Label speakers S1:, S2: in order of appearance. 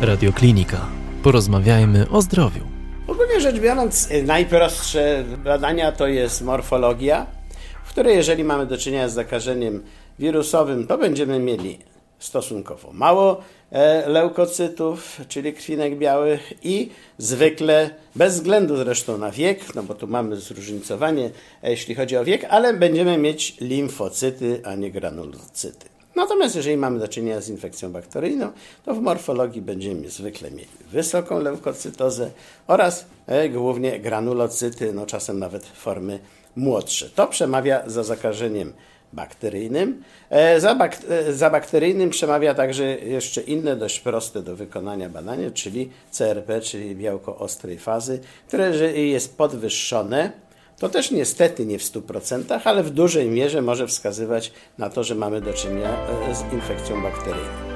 S1: Radioklinika. Porozmawiajmy o zdrowiu.
S2: Ogólnie rzecz biorąc, najprostsze badania to jest morfologia, w której jeżeli mamy do czynienia z zakażeniem wirusowym, to będziemy mieli stosunkowo mało e, leukocytów, czyli krwinek białych i zwykle, bez względu zresztą na wiek, no bo tu mamy zróżnicowanie, e, jeśli chodzi o wiek, ale będziemy mieć limfocyty, a nie granulocyty. Natomiast jeżeli mamy do czynienia z infekcją bakteryjną, to w morfologii będziemy zwykle mieli wysoką leukocytozę oraz głównie granulocyty, no czasem nawet formy młodsze. To przemawia za zakażeniem bakteryjnym. E, za, bak e, za, bakteryjnym przemawia także jeszcze inne dość proste do wykonania badanie, czyli CRP, czyli białko ostrej fazy, które jest podwyższone to też niestety nie w 100%, ale w dużej mierze może wskazywać na to, że mamy do czynienia e, z infekcją bakteryjną.